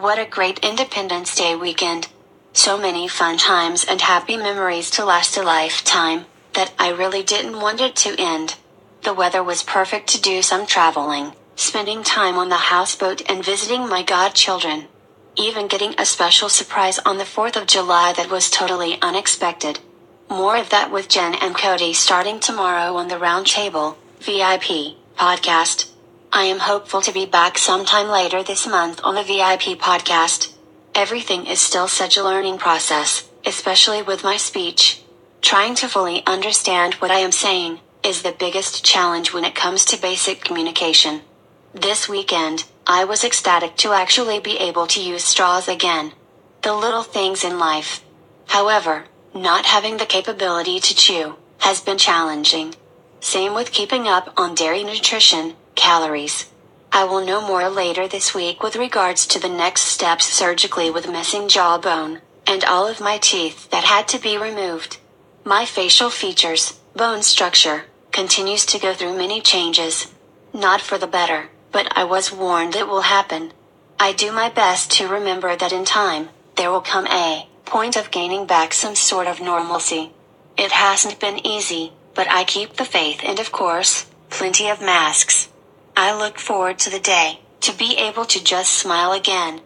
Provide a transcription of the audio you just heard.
What a great Independence Day weekend. So many fun times and happy memories to last a lifetime that I really didn't want it to end. The weather was perfect to do some traveling, spending time on the houseboat and visiting my godchildren. Even getting a special surprise on the 4th of July that was totally unexpected. More of that with Jen and Cody starting tomorrow on the Roundtable VIP podcast. I am hopeful to be back sometime later this month on the VIP podcast. Everything is still such a learning process, especially with my speech. Trying to fully understand what I am saying is the biggest challenge when it comes to basic communication. This weekend, I was ecstatic to actually be able to use straws again. The little things in life. However, not having the capability to chew has been challenging. Same with keeping up on dairy nutrition, calories. I will know more later this week with regards to the next steps surgically with missing jawbone and all of my teeth that had to be removed. My facial features, bone structure, continues to go through many changes. Not for the better, but I was warned it will happen. I do my best to remember that in time, there will come a point of gaining back some sort of normalcy. It hasn't been easy, but I keep the faith and of course, plenty of masks. I look forward to the day to be able to just smile again